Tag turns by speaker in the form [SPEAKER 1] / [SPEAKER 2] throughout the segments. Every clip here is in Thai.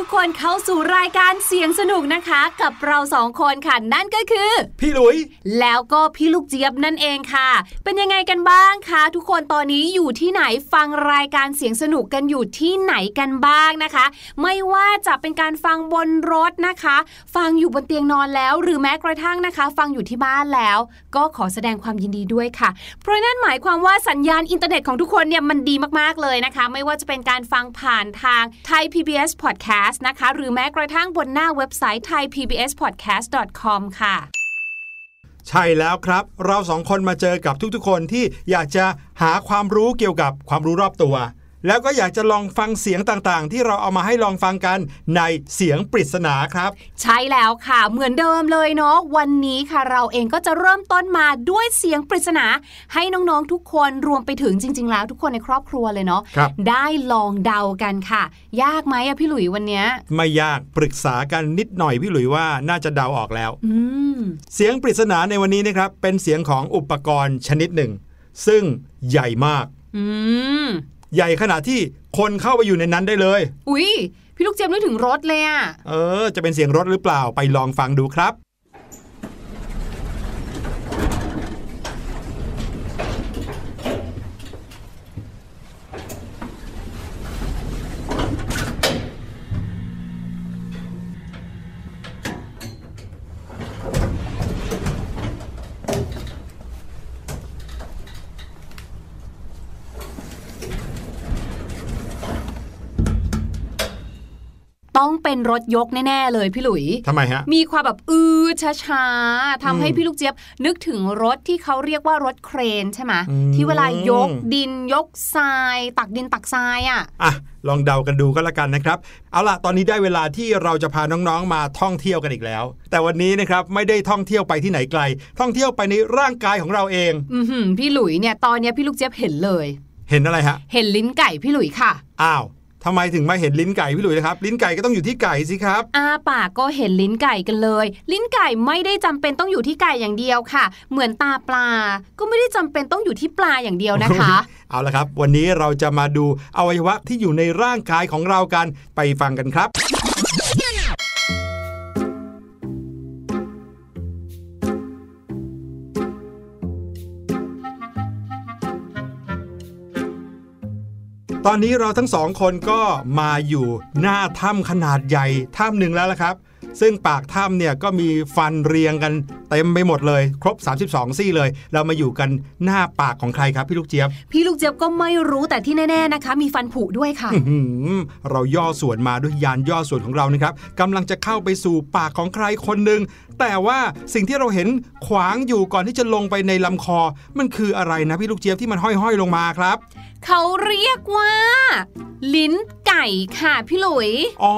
[SPEAKER 1] ทุกคนเข้าสู่รายการเสียงสนุกนะคะ กับเราสองคนค่ะนั่นก็คือ
[SPEAKER 2] พี่หลุย
[SPEAKER 1] แล้วก็พี่ลูกเจี๊ยบนั่นเองค่ะ เป็นยังไงกันบ้างคะทุกคนตอนนี้อยู่ที่ไหนฟังรายการเสียงสนุกกันอยู่ที่ไหนกันบ้างนะคะ ไม่ว่าจะเป็นการฟังบนรถนะคะ ฟังอยู่บนเตียงนอนแล้ว หรือแม้กระทั่งนะคะ ฟังอยู่ที่บ้านแล้ว ก็ขอแสดงความยินดีด้วยค่ะ เพราะนั่นหมายความว่าสัญญาณอินเทอร์เน็ตของทุกคนเนี่ยมันดีมากๆเลยนะคะ ไม่ว่าจะเป็นการฟังผ่านทาง Thai PBS Podcast สต์นะคะ หรือแม้กระทั่งบนหน้าเว็บไซต์ thaipbspodcast.com ค่ะ
[SPEAKER 2] ใช่แล้วครับ เราสองคนมาเจอกับทุกๆคนที่อยากจะหาความรู้เกี่ยวกับความรู้รอบตัว แล้วก็อยากจะลองฟังเสียงต่างๆ ที่เราเอามาให้ลองฟังกันในเสียงปริศนาครับ
[SPEAKER 1] ใช่แล้วค่ะ เหมือนเดิมเลยเนาะวันนี้ค่ะ เราเองก็จะเริ่มต้นมาด้วยเสียงปริศนา ให้น้องๆทุกคนรวมไปถึงจริง ๆ แล้วทุกคนในครอบครัวเลยเนาะ
[SPEAKER 2] ครับ
[SPEAKER 1] ได้ลองเดากันค่ะ ยากไหมอะพี่หลุยวันเนี้ย
[SPEAKER 2] ไม่ยากปรึกษากันนิดหน่อยพี่หลุยว่าน่าจะเดาออกแล้ว
[SPEAKER 1] อืม
[SPEAKER 2] เสียงปริศนาในวันนี้นะครับเป็นเสียงของอุปกรณ์ชนิดหนึ่ง ซึ่งใหญ่มาก
[SPEAKER 1] อืม
[SPEAKER 2] ใหญ่ขนาดที่คนเข้าไปอยู่ในนั้นได้เลย
[SPEAKER 1] อุ๊ย พี่ลูกเจมส์นึกถึงรถเลยอะ
[SPEAKER 2] เออ จะเป็นเสียงรถหรือเปล่าไปลองฟังดูครับ
[SPEAKER 1] เป็นรถยกแน่ๆเลยพี่หลุย
[SPEAKER 2] ทำไมฮะ
[SPEAKER 1] มีความแบบอือช้าๆทำให้
[SPEAKER 2] อืม
[SPEAKER 1] พี่ลูกเจี๊ยบนึกถึงรถที่เขาเรียกว่ารถเครนใช่ไหม
[SPEAKER 2] อืม
[SPEAKER 1] ที่เวลายกดินยกทราย ตักดินตักทรายอะ
[SPEAKER 2] อะลองเดากันดูก็แล้วกันนะครับ เอาล่ะ ตอนนี้ได้เวลาที่เราจะพาน้องๆมาท่องเที่ยวกันอีกแล้ว แต่วันนี้นะครับไม่ได้ท่องเที่ยวไปที่ไหนไกล ท่องเที่ยวไปในร่างกายของเราเอง
[SPEAKER 1] อือหือพี่หลุยเนี่ยตอนเนี้ยพี่ลูกเจี๊ยบเห็นเลย
[SPEAKER 2] เห็นอะไรฮะ
[SPEAKER 1] เห็นลิ้นไก่พี่หลุยค่ะ
[SPEAKER 2] อ้าว ทำไมถึงมาเห็นลิ้นไก่พี่หลุยนะครับ ลิ้นไก่ก็ต้องอยู่ที่ไก่สิครับ
[SPEAKER 1] อาปากก็เห็นลิ้นไก่กันเลย ลิ้นไก่ไม่ได้จำเป็นต้องอยู่ที่ไก่อย่างเดียวค่ะ เหมือนตาปลา ก็ไม่ได้จำเป็นต้องอยู่ที่ปลาอย่างเดียวนะคะ
[SPEAKER 2] เอาละครับ วันนี้เราจะมาดูอวัยวะที่อยู่ในร่างกายของเรากันไปฟังกันครับ ตอนนี้เราทั้งสองคนก็มาอยู่หน้าถ้ำขนาดใหญ่ถ้ำหนึ่งแล้วละครับ ซึ่งปากถ้ำเนี่ยก็มีฟันเรียงกันเต็มไปหมดเลย ครบ 32 ซี่เลย เรามาอยู่กันหน้าปากของใครครับพี่ลูกเจี๊ยบ
[SPEAKER 1] พี่ลูกเจี๊ยบก็ไม่รู้แต่ที่แน่ๆนะคะ มีฟันผุด้วยค่ะ
[SPEAKER 2] เราย่อส่วนมาด้วยยานย่อส่วนของเรานะครับกำลังจะเข้าไปสู่ปากของใครคนหนึ่งแต่ว่าสิ่งที่เราเห็นขวางอยู่ก่อนที่จะลงไปในลำคอ มันคืออะไรนะพี่ลูกเจี๊ยบที่มันห้อยๆลงมาครับ
[SPEAKER 1] เขาเรียกว่า ลิ้นไก่ค่ะพี่หลุย
[SPEAKER 2] อ๋อ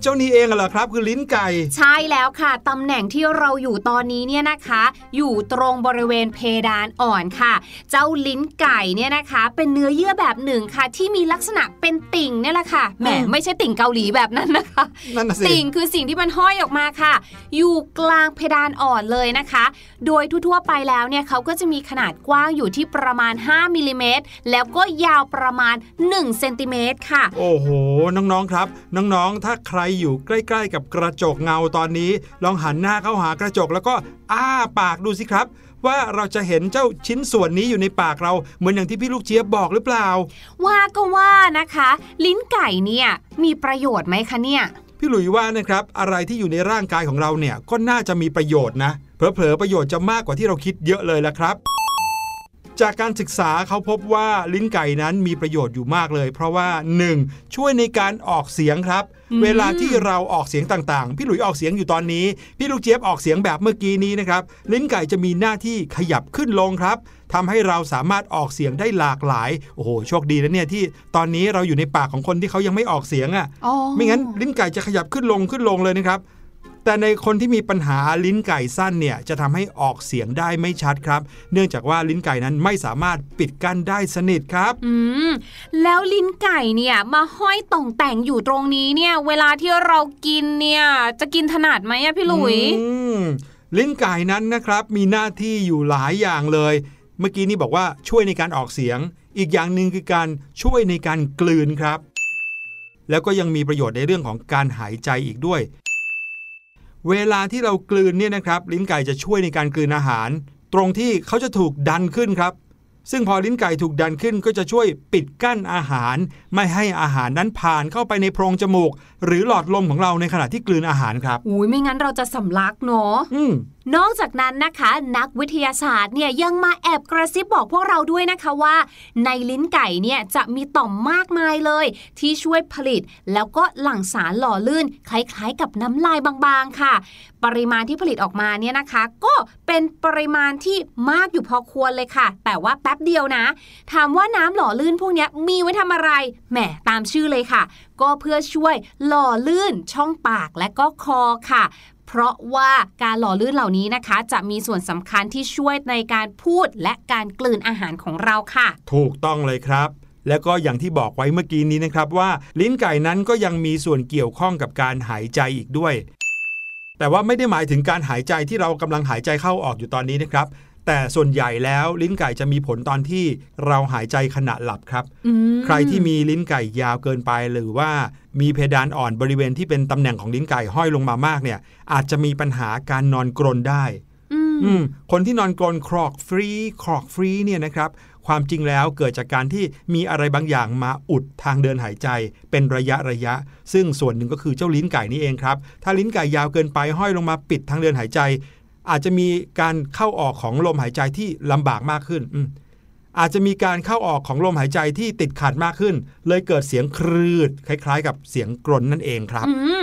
[SPEAKER 2] เจ้านี้เองเหรอครับ คือลิ้นไก่
[SPEAKER 1] ใช่แล้วค่ะ ตำแหน่งที่เราอยู่ตอนนี้เนี่ยนะคะ อยู่ตรงบริเวณเพดานอ่อนค่ะ เจ้าลิ้นไก่เนี่ยนะคะ เป็นเนื้อเยื่อแบบหนึ่งค่ะ ที่มีลักษณะเป็นติ่งเนี่ยแหละค่ะ แหม
[SPEAKER 2] อืม
[SPEAKER 1] ไม่ใช่ติ่งเกาหลีแบบนั้นนะคะ
[SPEAKER 2] นั่นน่ะสิ
[SPEAKER 1] ติ่งคือสิ่งที่มันห้อยออกมาค่ะ อยู่กลางเพดานอ่อนเลยนะคะ โดยทั่วๆไปแล้วเนี่ยเขาก็จะมีขนาดกว้างอยู่ที่ประมาณ 5มิลลิเมตรแล้วก็ยาวประมาณ1เซนติเมตรค่ะ
[SPEAKER 2] โอ้โห น้องๆครับ น้องๆ ถ้าใครอยู่ใกล้ ๆ กับกระจกเงาตอนนี้ ลองหันหน้าเข้าหากระจกแล้วก็อ้าปากดูสิครับว่าเราจะเห็นเจ้าชิ้นส่วนนี้อยู่ในปากเราเหมือนอย่างที่พี่ลูกเจี๊ยบบอกหรือเปล่า
[SPEAKER 1] ว่าก็ว่านะคะ ลิ้นไก่เนี่ยมีประโยชน์ไหมคะเนี่ย
[SPEAKER 2] พี่หลุยว่านะครับอะไรที่อยู่ในร่างกายของเราเนี่ยก็น่าจะมีประโยชน์นะเผลอๆประโยชน์จะมากกว่าที่เราคิดเยอะเลยละครับ จากการศึกษาเขาพบว่าลิ้นไก่นั้นมีประโยชน์อยู่มากเลย เพราะว่า 1. ช่วยในการออกเสียงครับ
[SPEAKER 1] อืม
[SPEAKER 2] เวลาที่เราออกเสียงต่างๆ พี่หลุยออกเสียงอยู่ตอนนี้ พี่ลูกเจี๊ยบออกเสียงแบบเมื่อกี้นี้นะครับ ลิ้นไก่จะมีหน้าที่ขยับขึ้นลงครับทำให้เราสามารถออกเสียงได้หลากหลาย โอ้โห โชคดีนะเนี่ยที่ตอนนี้เราอยู่ในปากของคนที่เขายังไม่ออกเสียงอะ
[SPEAKER 1] อ๋อ
[SPEAKER 2] ไม่งั้นลิ้นไก่จะขยับขึ้นลงขึ้นลงเลยนะครับ แต่ในคนที่มีปัญหาลิ้นไก่สั้นเนี่ยจะทำให้ออกเสียงได้ไม่ชัดครับ เนื่องจากว่าลิ้นไก่นั้นไม่สามารถปิดกั้นได้สนิทครับ
[SPEAKER 1] อืมแล้วลิ้นไก่เนี่ยมาห้อยต่องแต่งอยู่ตรงนี้เนี่ย เวลาที่เรากินเนี่ย จะกินถนัดไหมอะพี่หลุย
[SPEAKER 2] อืมลิ้นไก่นั้นนะครับ มีหน้าที่อยู่หลายอย่างเลย เมื่อกี้นี่บอกว่าช่วยในการออกเสียง อีกอย่างหนึ่งคือการช่วยในการกลืนครับ แล้วก็ยังมีประโยชน์ในเรื่องของการหายใจอีกด้วย เวลาที่เรากลืนเนี่ยนะครับ ลิ้นไก่จะช่วยในการกลืนอาหาร ตรงที่เขาจะถูกดันขึ้นครับ ซึ่งพอลิ้นไก่ถูกดันขึ้นก็จะช่วยปิดกั้นอาหาร ไม่ให้อาหารนั้นผ่านเข้าไปในโพรงจมูก หรือหลอดลมของเราในขณะที่กลืนอาหารครับ
[SPEAKER 1] อุ้ยไม่งั้นเราจะสำลักเนาะ
[SPEAKER 2] อืม
[SPEAKER 1] นอกจากนั้นนะคะ นักวิทยาศาสตร์เนี่ยยังมาแอบกระซิบบอกพวกเราด้วยนะคะว่า ในลิ้นไก่เนี่ยจะมีต่อมมากมายเลย ที่ช่วยผลิต แล้วก็หลั่งสารหล่อลื่น คล้ายๆ กับน้ำลายบางๆค่ะ ปริมาณที่ผลิตออกมาเนี่ยนะคะ ก็เป็นปริมาณที่มากอยู่พอควรเลยค่ะ แต่ว่าแป๊บเดียวนะ ถามว่าน้ำหล่อลื่นพวกนี้มีไว้ทำอะไรแหมตามชื่อเลยค่ะ ก็เพื่อช่วยหล่อลื่นช่องปากและก็คอค่ะ เพราะว่าการหล่อลื่นเหล่านี้นะคะ จะมีส่วนสำคัญที่ช่วยในการพูดและการกลืนอาหารของเราค่ะ
[SPEAKER 2] ถูกต้องเลยครับแล้วก็อย่างที่บอกไว้เมื่อกี้นี้นะครับว่า ลิ้นไก่นั้นก็ยังมีส่วนเกี่ยวข้องกับการหายใจอีกด้วย แต่ว่าไม่ได้หมายถึงการหายใจที่เรากำลังหายใจเข้าออกอยู่ตอนนี้นะครับ แต่ส่วนใหญ่แล้วลิ้นไก่จะมีผลตอนที่เราหายใจขณะหลับครับ
[SPEAKER 1] อืม
[SPEAKER 2] ใครที่มีลิ้นไก่ยาวเกินไปหรือว่า มีเพดานอ่อนบริเวณที่เป็นตำแหน่งของลิ้นไก่ห้อยลงมามากเนี่ย อาจจะมีปัญหาการนอนกรนได้
[SPEAKER 1] อืม
[SPEAKER 2] อืมคนที่นอนกรนครอกฟรีครอกฟรีเนี่ยนะครับ ความจริงแล้วเกิดจากการที่มีอะไรบางอย่างมาอุดทางเดินหายใจ เป็นระยะระยะ ซึ่งส่วนหนึ่งก็คือเจ้าลิ้นไก่นี่เองครับ ถ้าลิ้นไก่ยาวเกินไปห้อยลงมาปิดทางเดินหายใจ อาจจะมีการเข้าออกของลมหายใจที่ลำบากมากขึ้น อืมอาจจะมีการเข้าออกของลมหายใจที่ติดขัดมากขึ้น เลยเกิดเสียงครืดคล้าย ๆ กับเสียงกรนนั่นเองครับ
[SPEAKER 1] อืม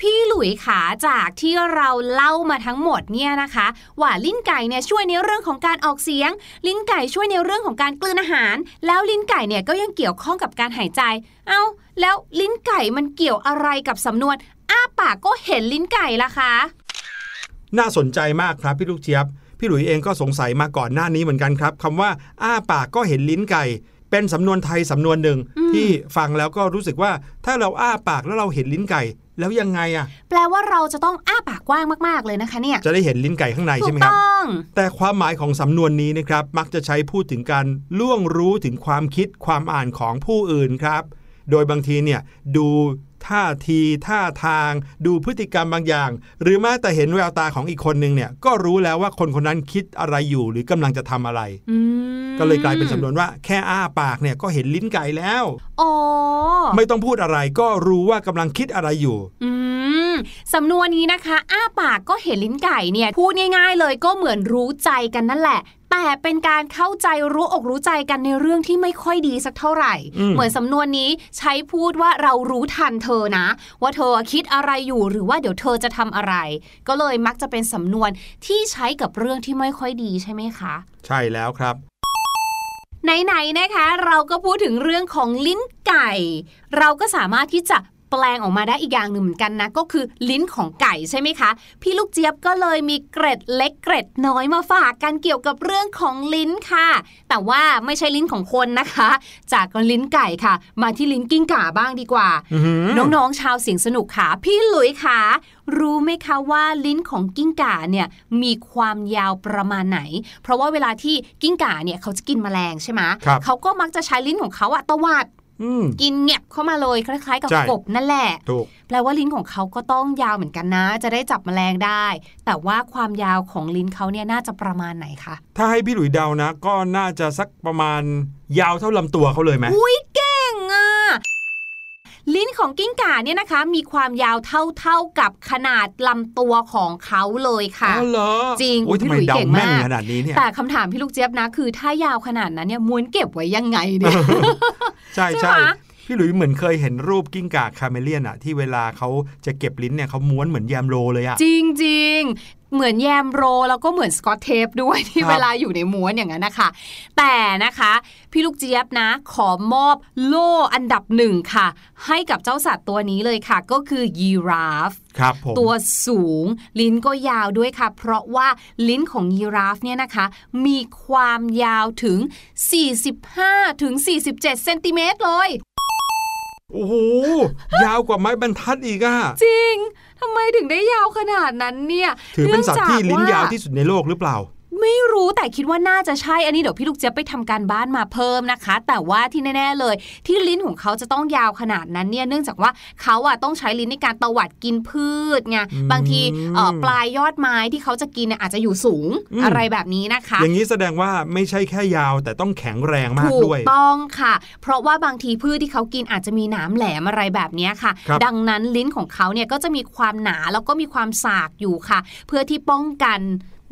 [SPEAKER 1] พี่หลุยขาจากที่เราเล่ามาทั้งหมดเนี่ยนะคะว่าลิ้นไก่เนี่ยช่วยในเรื่องของการออกเสียง ลิ้นไก่ช่วยในเรื่องของการกลืนอาหาร แล้วลิ้นไก่เนี่ยก็ยังเกี่ยวข้องกับการหายใจ เอ้า แล้วลิ้นไก่มันเกี่ยวอะไรกับสำนวนอ้าปากก็เห็นลิ้นไก่ล่ะคะ
[SPEAKER 2] น่าสนใจมากครับพี่ลูกเจี๊ยบ พี่หลุยเองก็สงสัยมาก่อนหน้านี้เหมือนกันครับคำว่า อ้าปากก็เห็นลิ้นไก่ เป็นสำนวนไทยสำนวนหนึ่ง
[SPEAKER 1] อืม
[SPEAKER 2] ที่ฟังแล้วก็รู้สึกว่าถ้าเราอ้าปากแล้วเราเห็นลิ้นไก่แล้วยังไงอะ
[SPEAKER 1] แปลว่าเราจะต้องอ้าปากกว้างมากๆเลยนะคะเนี่ย
[SPEAKER 2] จะได้เห็นลิ้นไก่ข้างใน
[SPEAKER 1] ถู
[SPEAKER 2] ใช่
[SPEAKER 1] ก
[SPEAKER 2] ไหมครับ
[SPEAKER 1] ต้อง
[SPEAKER 2] แต่ความหมายของสำนวนนี้นะครับมักจะใช้พูดถึงการล่วงรู้ถึงความคิดความอ่านของผู้อื่นครับ โดยบางทีเนี่ยดู ท่าทีท่าทาง ดูพฤติกรรมบางอย่าง หรือแม้แต่เห็นแววตาของอีกคนนึงเนี่ยก็รู้แล้วว่าคนคนนั้นคิดอะไรอยู่หรือกำลังจะทำอะไร
[SPEAKER 1] อืม
[SPEAKER 2] ก็เลยกลายเป็นสำนวนว่า แค่อ้าปากเนี่ยก็เห็นลิ้นไก่แล้ว
[SPEAKER 1] อ๋อ
[SPEAKER 2] ไม่ต้องพูดอะไรก็รู้ว่ากำลังคิดอะไรอยู่
[SPEAKER 1] อืมสำนวนนี้นะคะ อ้าปากก็เห็นลิ้นไก่เนี่ยพูดง่าย ๆ เลยก็เหมือนรู้ใจกันนั่นแหละ แต่เป็นการเข้าใจรู้อกรู้ใจกันในเรื่องที่ไม่ค่อยดีสักเท่าไหร่
[SPEAKER 2] อืม
[SPEAKER 1] เหมือนสำนวนนี้ใช้พูดว่าเรารู้ทันเธอนะ ว่าเธอคิดอะไรอยู่หรือว่าเดี๋ยวเธอจะทำอะไร ก็เลยมักจะเป็นสำนวนที่ใช้กับเรื่องที่ไม่ค่อยดีใช่ไหมคะ
[SPEAKER 2] ใช่แล้วครับ
[SPEAKER 1] ไหนๆนะคะ เราก็พูดถึงเรื่องของลิ้นไก่ เราก็สามารถที่จะ แปลงออกมาได้อีกอย่างหนึ่งเหมือนกันนะ ก็คือลิ้นของไก่ใช่ไหมคะ พี่ลูกเจี๊ยบก็เลยมีเกร็ดเล็กเกร็ดน้อยมาฝากกันเกี่ยวกับเรื่องของลิ้นค่ะ แต่ว่าไม่ใช่ลิ้นของคนนะคะ จากลิ้นไก่ค่ะ มาที่ลิ้นกิ้งก่าบ้างดีกว่า
[SPEAKER 2] อื้อหือ
[SPEAKER 1] น้องๆชาวเสียงสนุกค่ะ พี่หลุยค่ะรู้ไหมคะว่าลิ้นของกิ้งก่าเนี่ยมีความยาวประมาณไหน เพราะว่าเวลาที่กิ้งก่าเนี่ยเขาจะกินแมลงใช่ไหม
[SPEAKER 2] ครับ
[SPEAKER 1] เขาก็มักจะใช้ลิ้นของเขาอะตวัด
[SPEAKER 2] อืม
[SPEAKER 1] กินเงียบเข้ามาเลยคล้าย ๆ กับ
[SPEAKER 2] ใช่
[SPEAKER 1] กบนั่นแหละ
[SPEAKER 2] ถูก
[SPEAKER 1] แปลว่าลิ้นของเขาก็ต้องยาวเหมือนกันนะ จะได้จับแมลงได้ แต่ว่าความยาวของลิ้นเขาเนี่ยน่าจะประมาณไหนคะ
[SPEAKER 2] ถ้าให้พี่หลุยเดานะ ก็น่าจะสักประมาณยาวเท่าลำตัวเขาเลยไหม
[SPEAKER 1] อุ้ยเก่งอะ ลิ้นของกิ้งก่าเนี่ยนะคะ มีความยาวเท่าๆกับขนาดลำตัวของเขาเลยค่ะ
[SPEAKER 2] อ๋อเหรอ
[SPEAKER 1] จริง
[SPEAKER 2] โอ้ย
[SPEAKER 1] พี่
[SPEAKER 2] ทำไม
[SPEAKER 1] หลุย
[SPEAKER 2] เดา
[SPEAKER 1] เก่ง
[SPEAKER 2] แม่น
[SPEAKER 1] มาก
[SPEAKER 2] ขนาดนี้เนี่ย
[SPEAKER 1] แต่คำถามพี่ลูกเจี๊ยบนะ คือถ้ายาวขนาดนั้นเนี่ยม้วนเก็บไว้ยังไงเนี่ย
[SPEAKER 2] ใช่
[SPEAKER 1] ใช่
[SPEAKER 2] ใช่
[SPEAKER 1] ไหม
[SPEAKER 2] พี่หลุยเหมือนเคยเห็นรูปกิ้งก่าคาเมเลียนอะที่เวลาเขาจะเก็บลิ้นเนี่ยเขาม้วนเหมือนแยมโรเลยอะ
[SPEAKER 1] จริงจริงๆเหมือนแยมโรแล้วก็เหมือนสกอตเทปด้วยที่
[SPEAKER 2] ครับ
[SPEAKER 1] เวลาอยู่ในม้วนอย่างนั้นนะคะ แต่นะคะ พี่ลูกเจี๊ยบนะ ขอมอบโล่อันดับหนึ่งค่ะ ให้กับเจ้าสัตว์ตัวนี้เลยค่ะ ก็คือยีราฟ
[SPEAKER 2] ครับผม
[SPEAKER 1] ตัวสูงลิ้นก็ยาวด้วยค่ะ เพราะว่าลิ้นของยีราฟเนี่ยนะคะ มีความยาวถึง 45ถึง47 เซนติเมตรเลย
[SPEAKER 2] โอ้โหยาวกว่าไม้บรรทัดอีกอะ
[SPEAKER 1] จริงทำไมถึงได้ยาวขนาดนั้นเนี่ย
[SPEAKER 2] ถือเป็นสัตว์ที่ลิ้น
[SPEAKER 1] เนื่องจก
[SPEAKER 2] ยาวที่สุดในโลกหรือเปล่า
[SPEAKER 1] ไไม่รู้แต่คิดว่าน่าจะใช่อันนี้เดี๋ยวพี่ลูกเจี๊ยบไปทำการบ้านมาเพิ่มนะคะ แต่ว่าที่แน่ ๆ เลย ที่ลิ้นของเขาจะต้องยาวขนาดนั้นเนี่ยเนื่องจากว่าเขาอะต้องใช้ลิ้นในการตวัดกินพืชไง
[SPEAKER 2] อืม
[SPEAKER 1] บางทีเอ่อปลายยอดไม้ที่เขาจะกินเนี่ยอาจจะอยู่สูง
[SPEAKER 2] อืม
[SPEAKER 1] อะไรแบบนี้นะคะ
[SPEAKER 2] อย่างนี้แสดงว่าไม่ใช่แค่ยาวแต่ต้องแข็งแรงมาก
[SPEAKER 1] ถูก
[SPEAKER 2] ด้วย
[SPEAKER 1] ต้องค่ะ เพราะว่าบางทีพืชที่เขากินอาจจะมีหนามแหลมอะไรแบบเนี้ยค่ะ
[SPEAKER 2] ครับ
[SPEAKER 1] ดังนั้นลิ้นของเขาเนี่ยก็จะมีความหนาแล้วก็มีความสากอยู่ค่ะ เพื่อที่ป้องกัน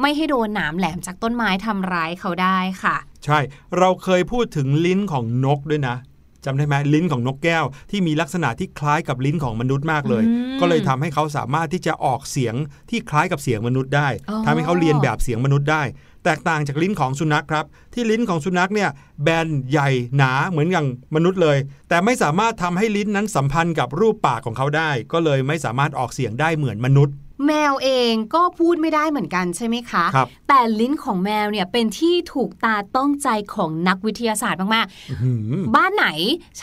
[SPEAKER 1] ไม่ให้โดนหนามแหลมจากต้นไม้ทำร้ายเขาได้ค่ะ
[SPEAKER 2] ใช่เราเคยพูดถึงลิ้นของนกด้วยนะจำได้ไหมลิ้นของนกแก้วที่มีลักษณะที่คล้ายกับลิ้นของมนุษย์มากเลย
[SPEAKER 1] อืม
[SPEAKER 2] ก็เลยทำให้เขาสามารถที่จะออกเสียงที่คล้ายกับเสียงมนุษย์ได้
[SPEAKER 1] อ๋อ
[SPEAKER 2] ทำให้เขาเรียนแบบเสียงมนุษย์ได้ แตกต่างจากลิ้นของสุนัขครับ ที่ลิ้นของสุนัขเนี่ยแบนใหญ่หนาเหมือนอย่างมนุษย์เลย แต่ไม่สามารถทำให้ลิ้นนั้นสัมพันธ์กับรูปปากของเขาได้ ก็เลยไม่สามารถออกเสียงได้เหมือนมนุษย์
[SPEAKER 1] แมวเองก็พูดไม่ได้เหมือนกันใช่ไหมคะ
[SPEAKER 2] ครับ
[SPEAKER 1] แต่ลิ้นของแมวเนี่ยเป็นที่ถูกตาต้องใจของนักวิทยาศาสตร์มาก
[SPEAKER 2] อื้อหือ
[SPEAKER 1] ๆบ้านไหน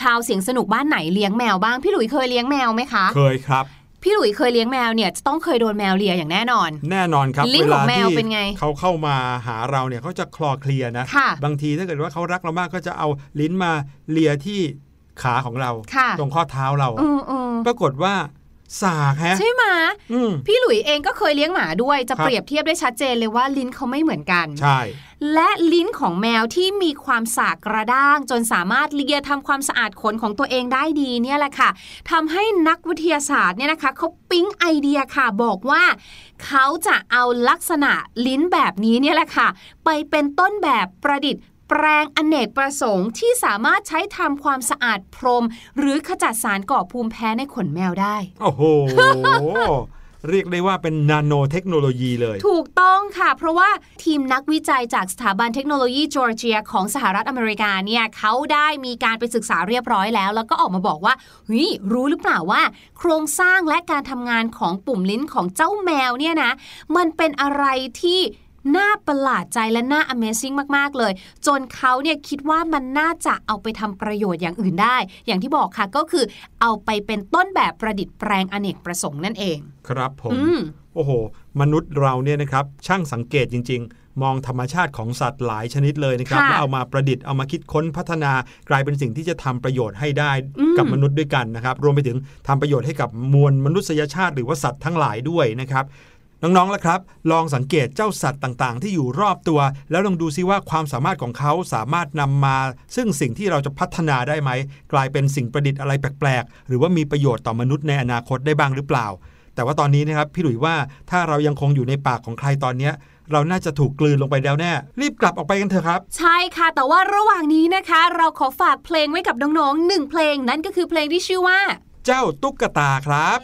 [SPEAKER 1] ชาวเสียงสนุกบ้านไหนเลี้ยงแมวบ้างพี่หลุยเคยเลี้ยงแมวไหมคะ
[SPEAKER 2] เคยครับ
[SPEAKER 1] พี่หลุยเคยเลี้ยงแมวเนี่ยจะต้องเคยโดนแมวเลียอย่างแน่นอน
[SPEAKER 2] แน่นอนครับ
[SPEAKER 1] ลิ้น
[SPEAKER 2] เว
[SPEAKER 1] ขอ
[SPEAKER 2] ลาง
[SPEAKER 1] แมว
[SPEAKER 2] ที่
[SPEAKER 1] เป็นไง
[SPEAKER 2] เขาเข้ามาหาเราเนี่ยเขาจะคลอเคลียร์นะ
[SPEAKER 1] ค่ะ
[SPEAKER 2] บางทีถ้าเกิดว่าเขารักเรามากก็จะเอาลิ้นมาเลียที่ขาของเรา
[SPEAKER 1] ค่ะ
[SPEAKER 2] ตรงข้อเท้าเรา
[SPEAKER 1] เออเออ
[SPEAKER 2] ปรากฏว่า สากแฮะ
[SPEAKER 1] ใช่ไหม
[SPEAKER 2] อืม
[SPEAKER 1] พี่หลุยเองก็เคยเลี้ยงหมาด้วยจะ
[SPEAKER 2] ครับ
[SPEAKER 1] เปรียบเทียบได้ชัดเจนเลยว่าลิ้นเขาไม่เหมือนกัน
[SPEAKER 2] ใช่
[SPEAKER 1] และลิ้นของแมวที่มีความสากกระด้าง จนสามารถเลียทำความสะอาดขนของตัวเองได้ดีเนี่ยแหละค่ะทำให้นักวิทยาศาสตร์เนี่ยนะคะเขาปิ๊งไอเดียค่ะบอกว่าเขาจะเอาลักษณะลิ้นแบบนี้เนี่ยแหละค่ะ ไปเป็นต้นแบบประดิษฐ์ แปรงอเนกประสงค์ที่สามารถใช้ทำความสะอาดพรม หรือขจัดสารก่อภูมิแพ้ในขนแมวได้
[SPEAKER 2] โอ้โห เรียกได้ว่าเป็นนาโนเทคโนโลยีเลย
[SPEAKER 1] ถูกต้องค่ะ เพราะว่าทีมนักวิจัยจากสถาบันเทคโนโลยีจอร์เจียของสหรัฐอเมริกาเนี่ยเขาได้มีการไปศึกษาเรียบร้อยแล้ว แล้วก็ออกมาบอกว่าเฮ้ยรู้หรือเปล่าว่า โครงสร้างและการทำงานของปุ่มลิ้นของเจ้าแมวเนี่ยนะ มันเป็นอะไรที่ น่าประหลาดใจและน่า Amazing มาก ๆ เลย จนเขาเนี่ยคิดว่ามันน่าจะเอาไปทำประโยชน์อย่างอื่นได้ อย่างที่บอกค่ะก็คือเอาไปเป็นต้นแบบประดิษฐ์แปลงอเนกประสงค์นั่นเอง
[SPEAKER 2] ครับผม
[SPEAKER 1] อืม
[SPEAKER 2] โอ้โห มนุษย์เราเนี่ยนะครับช่างสังเกตจริง ๆ มองธรรมชาติของสัตว์หลายชนิดเลยนะครับ
[SPEAKER 1] ค่ะ
[SPEAKER 2] แล้วเอามาประดิษฐ์เอามาคิดค้นพัฒนากลายเป็นสิ่งที่จะทำประโยชน์ให้ได้
[SPEAKER 1] อืม
[SPEAKER 2] กับมนุษย์ด้วยกันนะครับ รวมไปถึงทำประโยชน์ให้กับมวลมนุษยชาติหรือว่าสัตว์ทั้งหลายด้วยนะครับ น้องๆล่ะครับ ลองสังเกตเจ้าสัตว์ต่างๆ ที่อยู่รอบตัว แล้วลองดูซิว่าความสามารถของเขาสามารถนำมา ซึ่งสิ่งที่เราจะพัฒนาได้ไหม กลายเป็นสิ่งประดิษฐ์อะไรแปลกๆ หรือว่ามีประโยชน์ต่อมนุษย์ในอนาคตได้บ้างหรือเปล่า แต่ว่าตอนนี้นะครับพี่หลุยว่าถ้าเรายังคงอยู่ในปากของใครตอนเนี้ยเราน่าจะถูกกลืนลงไปแล้วแน่ รีบกลับออกไปกันเถอะครับ
[SPEAKER 1] ใช่ค่ะ แต่ว่าระหว่างนี้นะคะ เราขอฝากเพลงไว้กับน้องๆหนึ่งเพลงนั่นก็คือเพลงที่ชื่อว่า
[SPEAKER 2] เจ้าตุ๊กตาครับ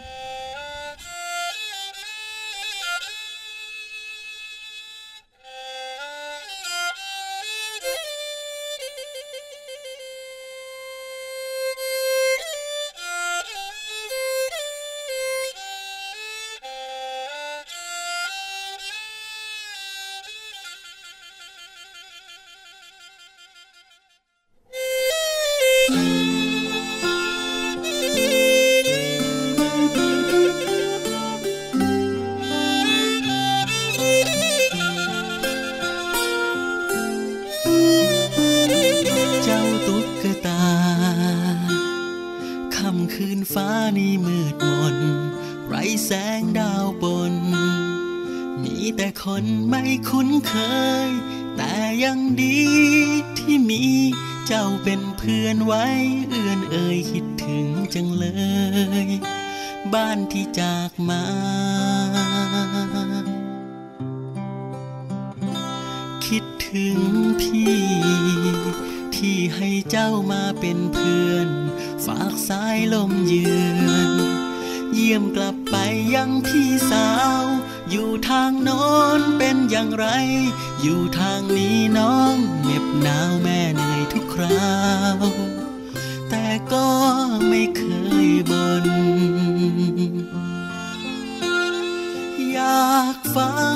[SPEAKER 3] ฟ้านี่มืดมน ไรแสงดาวบน มีแต่คนไม่คุ้นเคย แต่ยังดีที่มีเจ้าเป็นเพื่อนไว้ เอื้อนเอ่ยคิดถึงจังเลย บ้านที่จากมา คิดถึงพี่ ที่ให้เจ้ามาเป็นเพื่อน ฝากสายลมเยือนเยี่ยมกลับไปยังพี่สาว อยู่ทางโน้นเป็นอย่างไร อยู่ทางนี้น้องเหน็บหนาวแม่เหนื่อยทุกคราว แต่ก็ไม่เคยบน่นอยากฟัง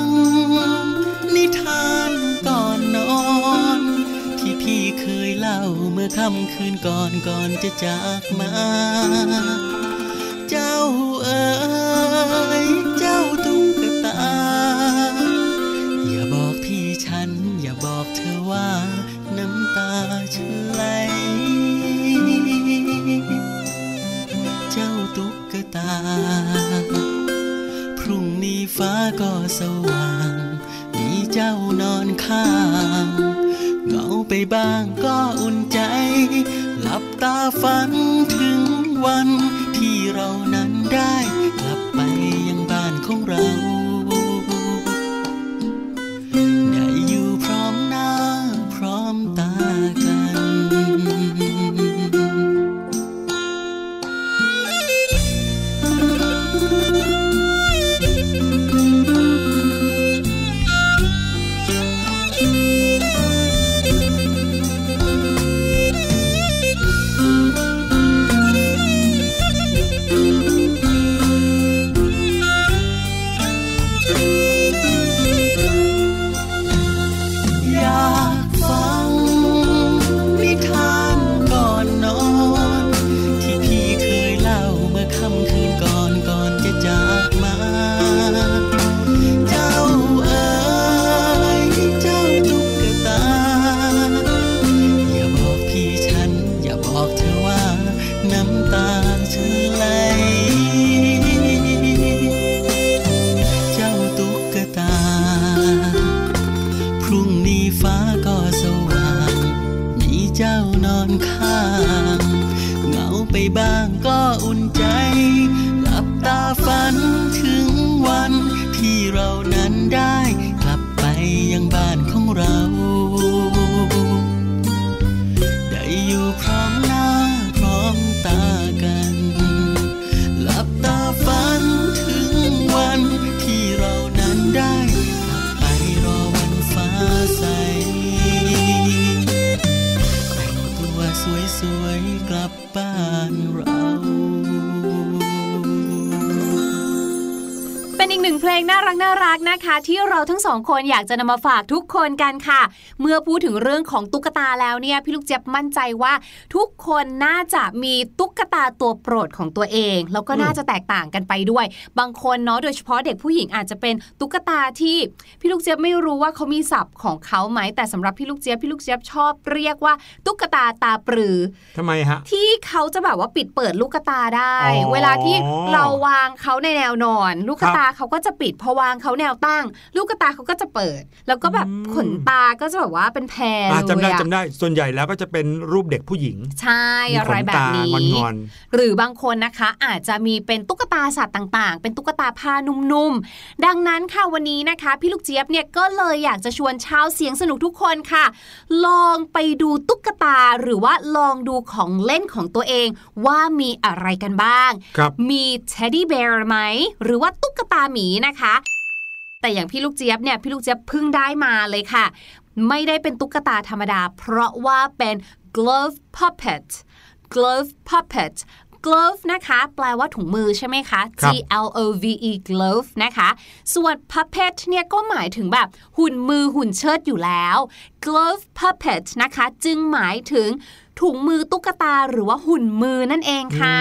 [SPEAKER 3] ค่ำคืนก่อนก่อนจะจากมา เจ้าเอ๋ยเจ้าตุ๊กตา อย่าบอกที่ฉัน อย่าบอกเธอว่าน้ำตาฉันไหลเจ้าตุ๊กตา พรุ่งนี้ฟ้าก็สว่าง มีเจ้านอนข้างเหงาไปบ้างก็อุ่นใจ หลับตาฝันถึงวันที่เรานั้นได้ บ้างก็อุ่นใจ น่า
[SPEAKER 1] รักน่ารักนะคะ ที่เราทั้งสองคนอยากจะนำมาฝากทุกคนกันค่ะ เมื่อพูดถึงเรื่องของตุ๊กตาแล้วเนี่ยพี่ลูกเจี๊ยบมั่นใจว่าทุกคนน่าจะมีตุ๊กตาตัวโปรดของตัวเอง แล้วก็น่าจะแตกต่างกันไปด้วย บางคนเนาะโดยเฉพาะเด็กผู้หญิงอาจจะเป็นตุ๊กตาที่พี่ลูกเจี๊ยบไม่รู้ว่าเขามีศัพท์ของเขาไหมแต่สำหรับพี่ลูกเจี๊ยบพี่ลูกเจี๊ยบชอบเรียกว่าตุ๊กตาตาปรือ
[SPEAKER 2] ทำไมฮะ
[SPEAKER 1] ที่เขาจะแบบว่าปิดเปิดลูกตาได้
[SPEAKER 2] อ๋อ
[SPEAKER 1] เวลาที่เราวางเขาในแนวนอน ลูกตาเขาก็จะปิดพอวางเขาแนวตั้ง ลูกตาเขาก็จะเปิด แล้วก็แบบ
[SPEAKER 2] อืม
[SPEAKER 1] ขนตาก็จะแบบว่าเป็นแพร
[SPEAKER 2] อะ
[SPEAKER 1] เลย
[SPEAKER 2] จำได้
[SPEAKER 1] อะ
[SPEAKER 2] จำได้ส่วนใหญ่แล้วก็จะเป็นรูปเด็กผู้หญิง
[SPEAKER 1] ใช่
[SPEAKER 2] มี
[SPEAKER 1] อะไร
[SPEAKER 2] ขน
[SPEAKER 1] แบ
[SPEAKER 2] ตา
[SPEAKER 1] บนี้
[SPEAKER 2] งอน
[SPEAKER 1] หรือบางคนนะคะอาจจะมีเป็นตุ๊กตาสัตว์ต่างๆ เป็นตุ๊กตาผ้านุ่มๆ ดังนั้นค่ะวันนี้นะคะ พี่ลูกเจี๊ยบเนี่ยก็เลยอยากจะชวนชาวเสียงสนุกทุกคนค่ะ ลองไปดูตุ๊กตาหรือว่าลองดูของเล่นของตัวเองว่ามีอะไรกันบ้าง
[SPEAKER 2] ๆครับ
[SPEAKER 1] มีเท็ดดี้เบร์ไหม หรือว่าตุ๊กตาหมีนะคะ แต่อย่างพี่ลูกเจี๊ยบเนี่ยพี่ลูกเจี๊ยบเพิ่งได้มาเลยค่ะ ไม่ได้เป็นตุ๊กตาธรรมดา เพราะว่าเป็น glove puppet glove puppet glove นะคะ แปลว่าถุงมือใช่ไหมคะ
[SPEAKER 2] ครั
[SPEAKER 1] G
[SPEAKER 2] บ
[SPEAKER 1] L O V E glove นะคะ ส่วน puppet เนี่ยก็หมายถึงแบบหุ่นมือหุ่นเชิดอยู่แล้ว glove puppet นะคะ จึงหมายถึงถุงมือตุ๊กตาหรือว่าหุ่นมือนั่นเองค่ะ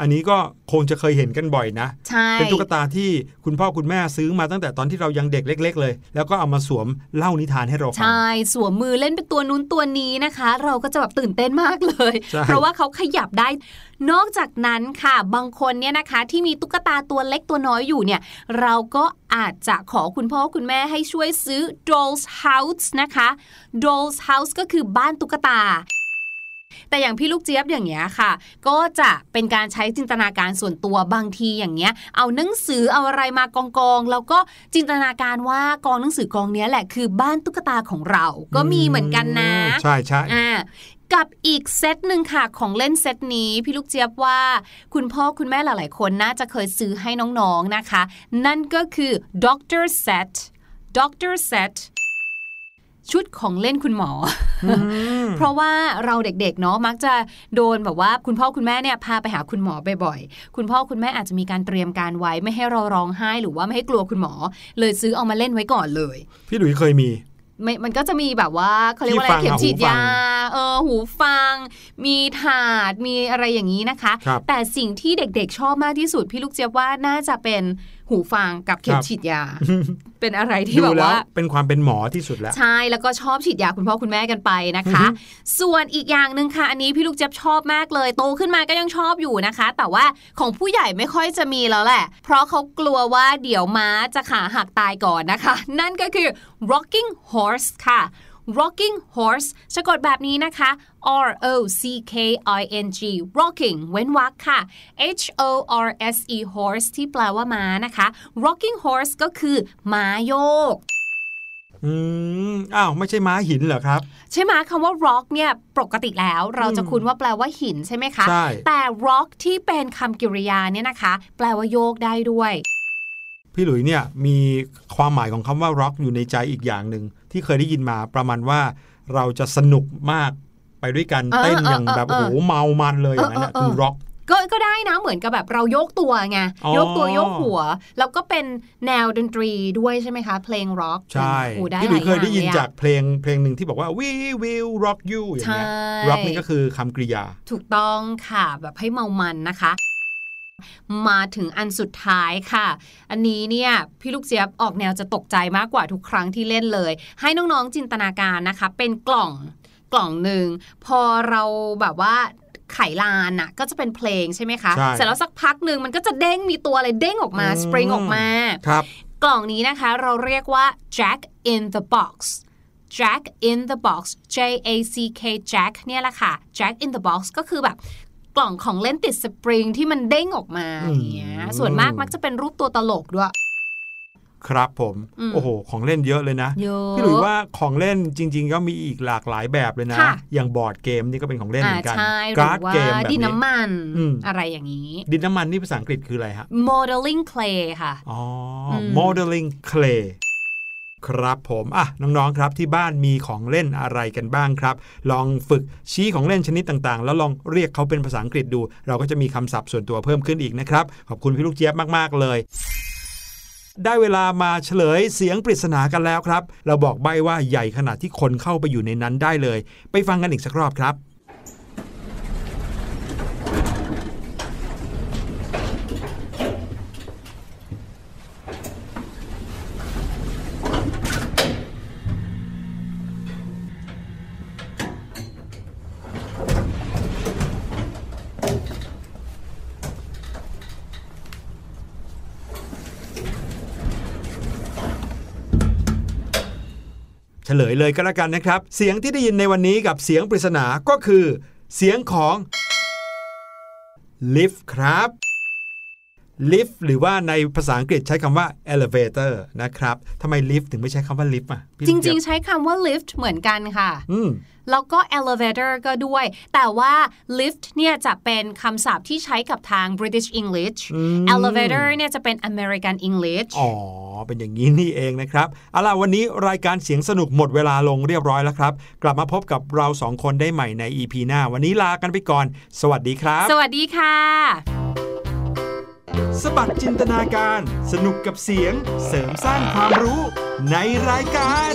[SPEAKER 2] อืมอันนี้ก็คงจะเคยเห็นกันบ่อยนะ
[SPEAKER 1] ใช่
[SPEAKER 2] เป็นตุ๊กตาที่คุณพ่อคุณแม่ซื้อมาตั้งแต่ตอนที่เรายังเด็กเล็ก ๆ เลย แล้วก็เอามาสวมเล่านิทานให้เราฟัง
[SPEAKER 1] ใช่ สวมมือเล่นเป็นตัวนู้นตัวนี้นะคะ เราก็จะแบบตื่นเต้นมากเลย
[SPEAKER 2] ใช่
[SPEAKER 1] เพราะว่าเขาขยับได้ นอกจากนั้นค่ะ บางคนเนี่ยนะคะที่มีตุ๊กตาตัวเล็กตัวน้อยอยู่เนี่ย เราก็อาจจะขอคุณพ่อคุณแม่ให้ช่วยซื้อ dolls house นะคะ dolls house ก็คือบ้านตุ๊กตา แต่อย่างพี่ลูกเจี๊ยบอย่างเงี้ยค่ะ ก็จะเป็นการใช้จินตนาการส่วนตัวบางทีอย่างเงี้ย เอาหนังสือเอาอะไรมากองกองๆแล้วก็จินตนาการว่ากองหนังสือกองเนี้ยแหละคือบ้านตุ๊กตาของเรา ก็มีเหมือนกันนะ
[SPEAKER 2] ใช่ใช่
[SPEAKER 1] อ่ากับอีกเซตหนึ่งค่ะของเล่นเซตนี้พี่ลูกเจี๊ยบว่า คุณพ่อคุณแม่หลาย ๆ คนน่าจะเคยซื้อให้น้อง ๆ นะคะ นั่นก็คือ doctor set doctor set ชุดของเล่นคุณหมออ
[SPEAKER 2] ม
[SPEAKER 1] เพราะว่าเราเด็กๆเนาะมักจะโดนแบบว่าคุณพ่อคุณแม่เนี่ยพาไปหาคุณหมอบ่อยๆ คุณพ่อคุณแม่อาจจะมีการเตรียมการไว้ไม่ให้เราร้องไห้หรือว่าไม่ให้กลัวคุณหมอ เลยซื้อเอามาเล่นไว้ก่อนเลย
[SPEAKER 2] พี่หลุยเคยมี
[SPEAKER 1] ไม่มันก็จะมีแบบว่าเขาเรียกว่าอะไร
[SPEAKER 2] ที่ฟัง
[SPEAKER 1] เข็มฉีด
[SPEAKER 2] หูฟัง
[SPEAKER 1] ยา เออหูฟัง มีถาดมีอะไรอย่างนี้นะคะ
[SPEAKER 2] ครับ
[SPEAKER 1] แต่สิ่งที่เด็กๆชอบมากที่สุด พี่ลูกเจี๊ยบว่าน่าจะเป็น หูฟังกับเข็
[SPEAKER 2] ค
[SPEAKER 1] ม
[SPEAKER 2] รับ
[SPEAKER 1] ฉีดยา เป็นอะไรที่
[SPEAKER 2] ดู
[SPEAKER 1] แบบ
[SPEAKER 2] แล้ว
[SPEAKER 1] ว่า
[SPEAKER 2] เป็นความเป็นหมอที่สุดแล้ว
[SPEAKER 1] ใช่แล้วก็ชอบฉีดยาคุณพ่อคุณแม่กันไปนะคะ
[SPEAKER 2] อือฮึ
[SPEAKER 1] ส่วนอีกอย่างหนึ่งค่ะ อันนี้พี่ลูกเจี๊ยบชอบมากเลย โตขึ้นมาก็ยังชอบอยู่นะคะ แต่ว่าของผู้ใหญ่ไม่ค่อยจะมีแล้วแหละ เพราะเขากลัวว่าเดี๋ยวม้าจะขาหักตายก่อนนะคะ นั่นก็คือ rocking horse ค่ะ rocking horse สะกดแบบนี้นะคะ R O C K I N G rocking เว้นวรรคค่ะ H O R S E horse ที่แปลว่าม้านะคะ rocking horse ก็คือม้าโยก
[SPEAKER 2] อืม อ้าว ไม่ใช่ม้าหินเหรอครับ
[SPEAKER 1] ใช่ไหมคำว่า rock เนี่ยปกติแล้วเราจะคุ้นว่าแปลว่าหินใช่ไหมคะ
[SPEAKER 2] ใช่
[SPEAKER 1] แต่ rock ที่เป็นคำกริยาเนี่ยนะคะ แปลว่าโยกได้ด้วย
[SPEAKER 2] พี่หลุยเนี่ยมีความหมายของคำว่า rock อยู่ในใจอีกอย่างหนึ่ง ที่เคยได้ยินมาประมาณว่าเราจะสนุกมากไปด้วยกัน
[SPEAKER 1] เออ
[SPEAKER 2] เต้นอย่าง
[SPEAKER 1] เออ
[SPEAKER 2] แบบ
[SPEAKER 1] เออ
[SPEAKER 2] โอ้โหเมามันเลยอย่างนั้นน่ะ
[SPEAKER 1] เออเออ
[SPEAKER 2] คือ rock
[SPEAKER 1] ก็ก็ได้นะเหมือนกับแบบเราโยกตัวไง
[SPEAKER 2] อ๋อ
[SPEAKER 1] โยกตัวโยกหัว แล้วก็เป็นแนวดนตรีด้วยใช่ไหมคะ เพลง rock
[SPEAKER 2] ใช่
[SPEAKER 1] โอ้ได้
[SPEAKER 2] พี่หลุย
[SPEAKER 1] หลา
[SPEAKER 2] เคยได้ยิน
[SPEAKER 1] อางล
[SPEAKER 2] จากเพลงเพลงหนึ่งที่บอกว่า we will rock you อย่างเงี้ย
[SPEAKER 1] ใช่
[SPEAKER 2] rock นี่ก็คือคำกริยา
[SPEAKER 1] ถูกต้องค่ะแบบให้เมามันนะคะ มาถึงอันสุดท้ายค่ะ อันนี้เนี่ยพี่ลูกเจี๊ยบออกแนวจะตกใจมากกว่าทุกครั้งที่เล่นเลย ให้น้องๆจินตนาการนะคะ เป็นกล่องกล่องหนึ่งพอเราแบบว่าไขลานน่ะก็จะเป็นเพลงใช่ไหมคะ
[SPEAKER 2] ใช่
[SPEAKER 1] เสร็จแล้วสักพักหนึ่งมันก็จะเด้งมีตัวอะไรเด้งออกมา
[SPEAKER 2] อืม
[SPEAKER 1] สปริงออกมา
[SPEAKER 2] ครับ
[SPEAKER 1] กล่องนี้นะคะเราเรียกว่า Jack in the box Jack in the box J A C K Jack เนี่ยแหละค่ะ Jack in the box ก็คือแบบก ล่องของเล่นติดสปริงที่มันเด้งออกมา
[SPEAKER 2] อืม
[SPEAKER 1] อย่างเงี้ยส่วนมากมักจะเป็นรูปตัวตลกด้วย
[SPEAKER 2] ครับผม
[SPEAKER 1] อืม
[SPEAKER 2] โอ้โห ของเล่นเยอะเลยนะ
[SPEAKER 1] เยอะ
[SPEAKER 2] พี่หลุยว่าของเล่นจริง ๆ ก็มีอีกหลากหลายแบบเลยนะ
[SPEAKER 1] ค่ะ
[SPEAKER 2] อย่างบอร์ดเกมนี่ก็เป็นของเล่นเหมือนกัน
[SPEAKER 1] ใช่หรื
[SPEAKER 2] การ์ด
[SPEAKER 1] อว่า
[SPEAKER 2] เกมแบบ
[SPEAKER 1] ดิน
[SPEAKER 2] นี้
[SPEAKER 1] น้ำมัน
[SPEAKER 2] อืม
[SPEAKER 1] อะไรอย่างนี้
[SPEAKER 2] ดินน้ำมันนี่ภาษาอังกฤษคืออะไรฮะ
[SPEAKER 1] modeling clay ค่ะ
[SPEAKER 2] อ๋ออ
[SPEAKER 1] ม
[SPEAKER 2] modeling clay ครับผมอะน้องๆครับที่บ้านมีของเล่นอะไรกันบ้างครับ ลองฝึกชี้ของเล่นชนิดต่างๆ แล้วลองเรียกเขาเป็นภาษาอังกฤษดู เราก็จะมีคำศัพท์ส่วนตัวเพิ่มขึ้นอีกนะครับ ขอบคุณพี่ลูกเจี๊ยบมากๆเลยได้เวลามาเฉลยเสียงปริศนากันแล้วครับ เราบอกใบ้ว่าใหญ่ขนาดที่คนเข้าไปอยู่ในนั้นได้เลย ไปฟังกันอีกสักรอบครับ ฉลยเลยก็แล้วกันนะครับ เสียงที่ได้ยินในวันนี้กับเสียงปริศนาก็คือ เสียงของ lift ครับ lift หรือว่าในภาษาอังกฤษใช้คำว่า elevator นะครับทำไม lift ถึงไม่ใช้คำว่า lift อะพี่
[SPEAKER 1] จ
[SPEAKER 2] ลูก
[SPEAKER 1] ริ
[SPEAKER 2] เจี๊
[SPEAKER 1] ง
[SPEAKER 2] ยบ
[SPEAKER 1] ๆใช้คำว่า lift เหมือนกันค่ะ
[SPEAKER 2] อืม
[SPEAKER 1] แล้วก็ elevator ก็ด้วย แต่ว่า lift เนี่ยจะเป็นคำศัพท์ที่ใช้กับทาง British English
[SPEAKER 2] อืม
[SPEAKER 1] elevator เนี่ยจะเป็น American English
[SPEAKER 2] อ๋อ เป็นอย่างนี้นี่เองนะครับ เอาล่ะ วันนี้รายการเสียงสนุกหมดเวลาลงเรียบร้อยแล้วครับ กลับมาพบกับเราสองคนได้ใหม่ใน EP หน้า วันนี้ลากันไปก่อน สวัสดีครับ
[SPEAKER 1] สวัสดีค่ะ
[SPEAKER 2] สบัดจินตนาการ สนุกกับเสียง เสริมสร้างความรู้ในรายการ